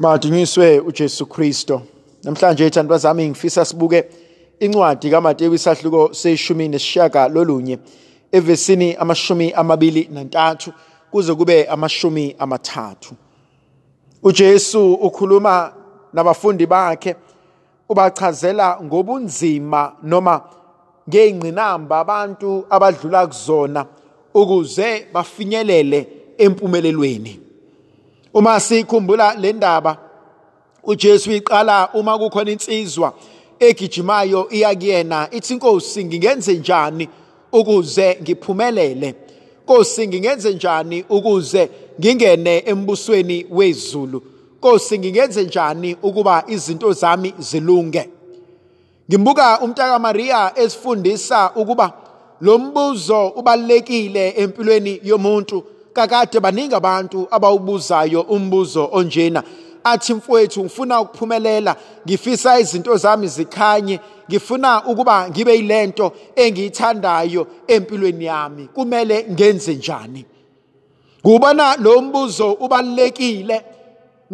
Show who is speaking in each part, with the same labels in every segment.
Speaker 1: Madunyiswe uJesu Kristo. Namhlanje ethandwa zami ngifisa sibuke incwadi kaMateyu isahluko seshumi nesishaka lolunye evesini amashumi amabili nantathu kuze kube amashumi amathathu. uJesu ukhuluma nabafundi bakhe ubachazela ngobunzima noma ngeyingqinamba abantu abadlula kuzona ukuze bafinyelele empumelelweni. Uma sikhumbula le ndaba uJesu iqala uma kukhona insizwa egijimayo iya kuyena ithi inkosi ngingenze njani ukuze ngiphumelele? Nkosi ngingenze njani ukuze ngingene embusweni wezulu? Nkosi ngingenze njani ukuba izinto zami zilunge? Ngimbuka umntaka Maria esifundisa ukuba lo mbuzo ubalekile empilweni yomuntu. Kakade baningi abantu abawubuzayo umbuzo onjena. Athi mfowethu ngifuna ukuphumelela ngifisa izinto zami zikhanye ngifuna ukuba ngibe yilento engiyithandayo empilweni yami. Kumele ngenze njani? Kubona lo mbuzo ubalekile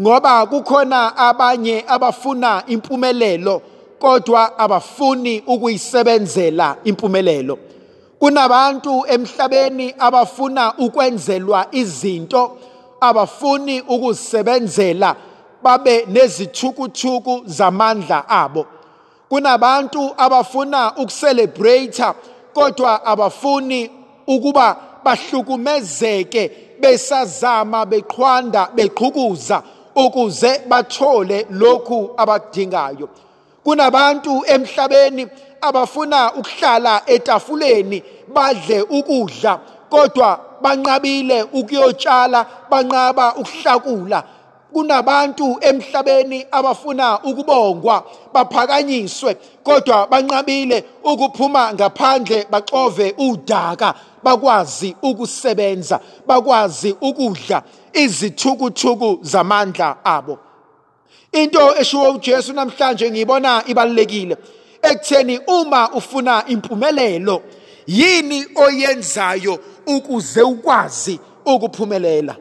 Speaker 1: ngoba kukhona abanye abafuna impumelelo kodwa abafuni ukuyisebenzela impumelelo. Kunabantu emhlabeni abafuna ukwenzelwa izinto abafuni ukuzisebenzela babe nezithukuthuku zamandla abo. Kunabantu abafuna ukucelebrate kodwa abafuni ukuba bahlukumezeke besazama beqhwanda beqhukuza ukuze bathole lokhu abakudingayo kunabantu emhlabeni abafuna ukuhlala etafuleni badle ukudla kodwa banqabile ukuyotshala banqaba ukuhlakula. Kunabantu emhlabeni abafuna ukubongwa baphakanyiswe kodwa banqabile ukuphuma ngaphandle baxove udaka bakwazi ukusebenza bakwazi ukudla izithukuthuku zamandla abo. Into eshiwo uJesu namhlanje ngiyibona ibalekile ekutheni uma ufuna impumelelo yini oyenzayo ukuze ukwazi ukuphumelela?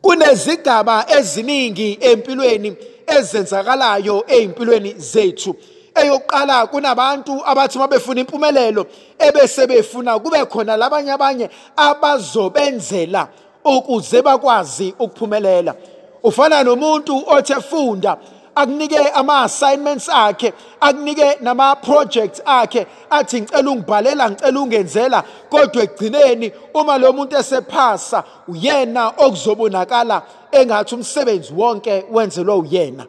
Speaker 1: Kunezigaba eziningi empilweni ezenzakalayo ezimpilweni zethu. Eyokuqala kunabantu abathi mabefuna impumelelo ebese befuna kube khona labanye abanye abazobenzela ukuze bakwazi ukuphumelela. Ufana nomuntu othe funda akunike ama-assignments akhe akunike nama-projects akhe athi ngicela ungibhalela ngicela ungenzela kodwa ekugcineni uma lo muntu esephasa uyena okuzobonakala engathi umsebenzi wonke wenzelwe uyena.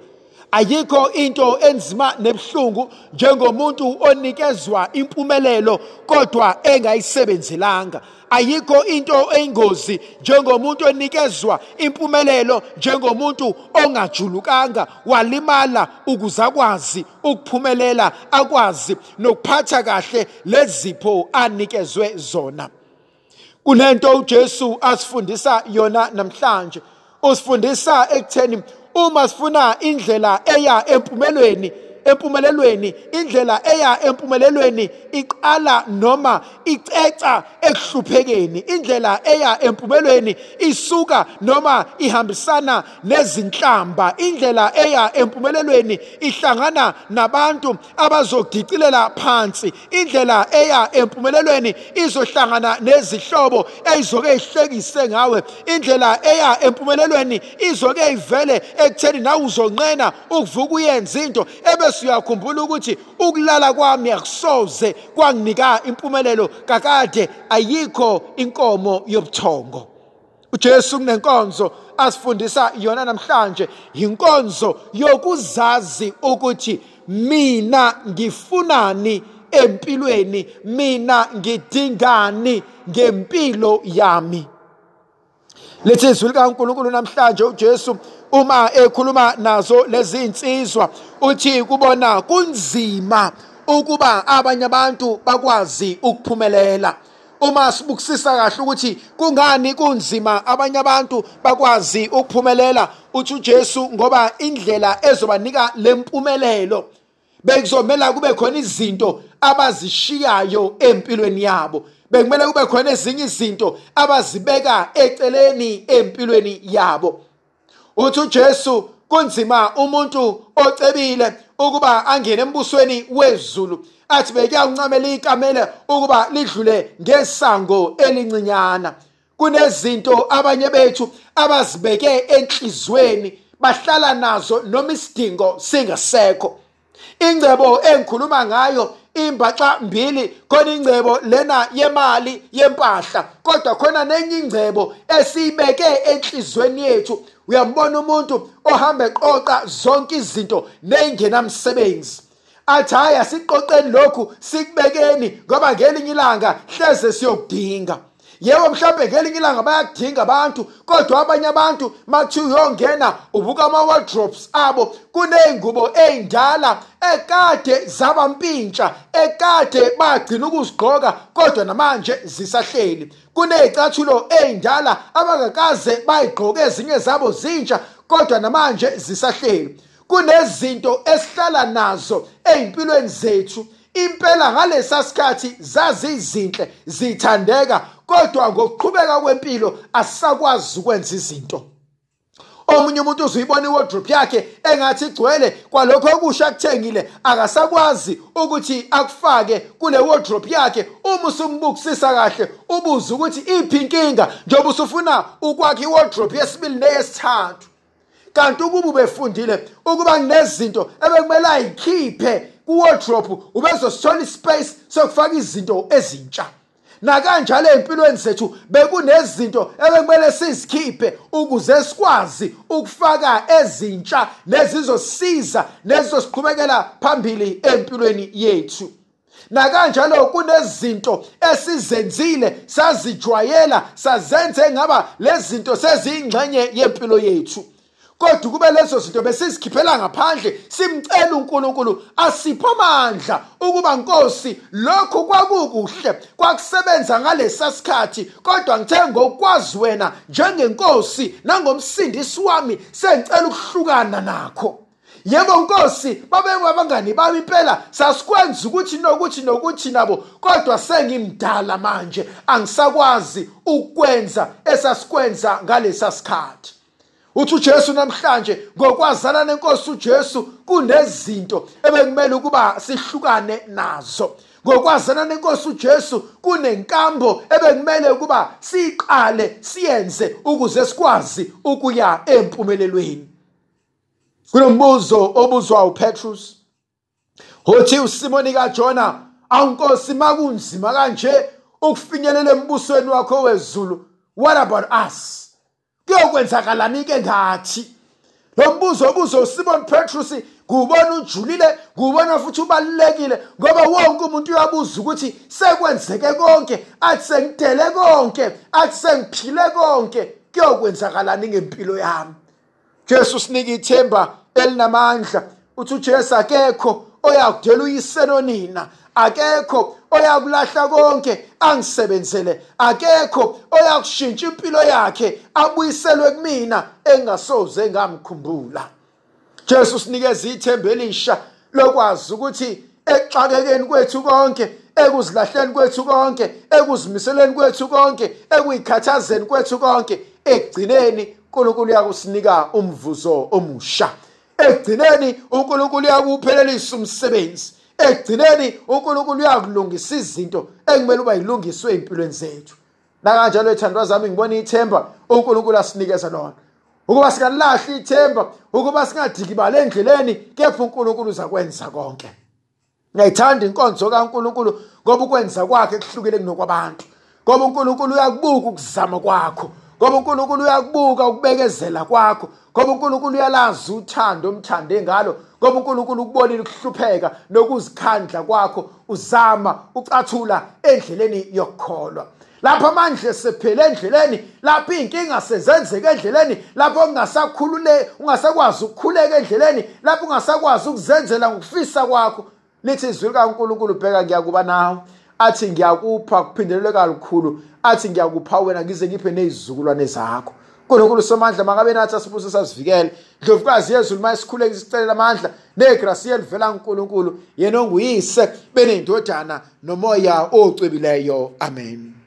Speaker 1: Ayikho into enzima nebuhlungu njengomuntu onikezwa impumelelo kodwa engayisebenzelanga. Ayikho into eyingozi njengomuntu onikezwa impumelelo njengomuntu ongajulukanga. Walimala ukuze akwazi ukuphumelela akwazi nokuphatha kahle lezipho anikezwe zona. Kunento uJesu asifundisa yona namhlanje. Usifundisa ekutheni uma sifuna indlela eya empumelweni empumelelweni. Indlela eya empumelelweni iqala noma iceca ekuhluphekeni indlela eya empumelelweni isuka noma ihambisana nezinhlamba. Indlela eya empumelelweni ihlangana nabantu abazogicilela phansi. Indlela eya empumelelweni izohlangana nezihlobo ezizoke ihlekise ngawe. Indlela eya empumelelweni izoke ivele ekutheni nawe uzonqena ukuvuka uyenza into ebese uyakhumbula ukuthi ukulala kwami akusoze kwanginika impumelelo kakade ayikho inkomo yobuthongo. uJesu kunenkonzo asifundisa yona namhlanje inkonzo yokuzazi ukuthi mina ngifunani empilweni mina ngidingani ngempilo yami. Lethi izwi likaNkulunkulu namhlanje uJesu uma ekhuluma nazo lezi insizwa uthi kubona kunzima ukuba abanye abantu bakwazi ukuphumelela. Uma sibukisisa kahle ukuthi kungani kunzima abanye abantu bakwazi ukuphumelela uthi uJesu ngoba indlela ezobanika lempumelelo bekuzomela kube khona izinto abazishiyayo empilweni yabo. Bekumele kube khona ezinye izinto abazibeka eceleni empilweni yabo. Uthi uJesu kunzima umuntu ocebile ukuba angene embusweni wezulu. Athi bekuyakuncamela ikamela ukuba lidlule ngesango elincinyana. Kunezinto abanye bethu abazibeke enhlizweni bahlala nazo noma isidingo singasekho. Ingcebo engikhuluma ngayo imbaxa mbili khona ingcebo lena yemali yempahla. Kodwa khona nenye ingcebo esiyibeke enhlizweni yethu. Uyambona umuntu ohamba eqoqa zonke izinto nengenamsebenzi? Athi hayi asiqoqeni lokhu sikubekeni ngoba ngelinye ilanga hleze siyokudinga. Yebo mhlawumbe ngelinye ilanga bayakudinga abantu kodwa abanye abantu makuthiwa uyongena ubuka ama-wardrobes abo kuney'ngubo ey'ndala ekade zabampintsha ekade bagcina ukuzigqoka kodwa namanje zisahleli. Kuney'cathulo ey'ndala abangakaze bayigqoke ezinye zabo zintsha kodwa namanje zisahleli. Kunezinto esihlala nazo ey'mpilweni zethu impela ngalesa sikhathi zazizinhle zithandeka kodwa ngokuqhubeka kwempilo asisakwazi ukwenza izinto. Omunye umuntu uzuyibona iwardrobe yakhe engathi igcwele kwalokho okusha akuthengile akasakwazi ukuthi akufake kule wardrobe yakhe. Uma usumbukisisa kahle ubuze ukuthi iphi inkinga njengoba usufuna ukwakha iwardrobe yesibili neyesithathu. Kanti ukuba ubefundile ukuba kunezinto ebekumele ayikhiphe kuwardrobe ubezosithola ispace sokufaka izinto ezintsha. Nakanjalo empilweni zethu bekunezinto ebekumele sizikhiphe ukuze sikwazi ukufaka ezintsha nezizosiza nezizosiqhubekela phambili empilweni yethu. Nakanjalo kunezinto esizenzile sazijwayela sazenze ngaba lezi zinto seziyingxenye yempilo yethu. Kodwa kube lezo zinto besizikhiphela ngaphandle simcela uNkulunkulu asiphe amandla ukuba Nkosi lokho kwakukuhle kwakusebenza ngalesa sikhathi kodwa ngithe ngokwazi wena njengenkosi nangomsindisi wami sengicela ukuhlukana nakho. Yebo nkosi babekwa abangani bami impela sasikwenza ukuthi nokuthi nokuthi nabo kodwa sengimdala manje angisakwazi ukwenza esasikwenza ngalesa sikhathi. Uthi uJesu namhlanje ngokwazana nenkosi uJesu kunezinto ebekumele ukuba sihlukane nazo. Ngokwazana nenkosi uJesu kunenkambo ebekumele ukuba siqale siyenze ukuze sikwazi ukuya empumelelweni. Kunombuzo obuzwa uPetrus uthi uSimoni kaJona awunkosi makunzima kanje ukufinyelela embusweni wakho wezulu? What about us? Kuyokwenzakalani ke ngathi? Lo mbuzo obuzo uSimon Petrus kubona ujulile kubona futhi ubalekile ngoba wonke umuntu uyabuza ukuthi sekwenzeke konke? Athi sengidele konke? Athi sengiphile konke? Kuyokwenzakalani ngempilo yami. Jesu sinika ithemba elinamandla. Uthi uJesu akekho oyakudela uyisenonina akekho oyakulahla konke angisebenzele. Akekho oyakushintsha impilo yakhe abuyiselwe kumina engasoze ngamkhumbula. Jesu sinikeza ithemba elisha lokwazi ukuthi ekuxakekeni kwethu konke ekuzilahleni kwethu konke ekuzimiseleni kwethu konke ekuyikhathazeni kwethu konke ekugcineni uNkulunkulu uyakusinika umvuzo omusha. Ekugcineni uNkulunkulu uyakuphelelisa umsebenzi. Ekugcineni uNkulunkulu uyakulungisa izinto ekumele uba yilungiswe empilweni zethu. Nakanjalo ethandwa zami ngibona ithemba uNkulunkulu asinikeza lona. Ukuba singalahli ithemba ukuba singadikibali endleleni kepha uNkulunkulu uzakwenza konke. Ngiyayithanda inkonzo kaNkulunkulu ngoba ukwenza kwakhe kuhlukile kunokwabantu ngoba uNkulunkulu uyakubuka ukuzama kwakho. Ngoba uNkulunkulu uyakubuka ukubekezela kwakho. Ngoba uNkulunkulu uyalazi uthando omthande ngalo. Ngoba uNkulunkulu ukubonile ukuhlupheka nokuzikhandla kwakho. Uzama ucathula endleleni yokukholwa. Lapho amandla sephele endleleni lapho iy'nkinga sezenzeka endleleni lapho ungasakhulule ungasakwazi ukukhuleka endleleni lapho ungasakwazi ukuzenzela ngokufisa kwakho. Lithi izwi likaNkulunkulu bheka ngiyakuba nawe. Athi ngiyakupha kuphindelelwe kalukhulu athi ngiyakupha wena ngize ngiphe nezizukulwane zakho. uNkulunkulu somandla mangabe nathi asibuse sazivikele ndlovukazi yezulu uma isikhuleke isicelela amandla negrasi elivela kuNkulunkulu yena onguyise benendodana nomoya ocwebileyo amen.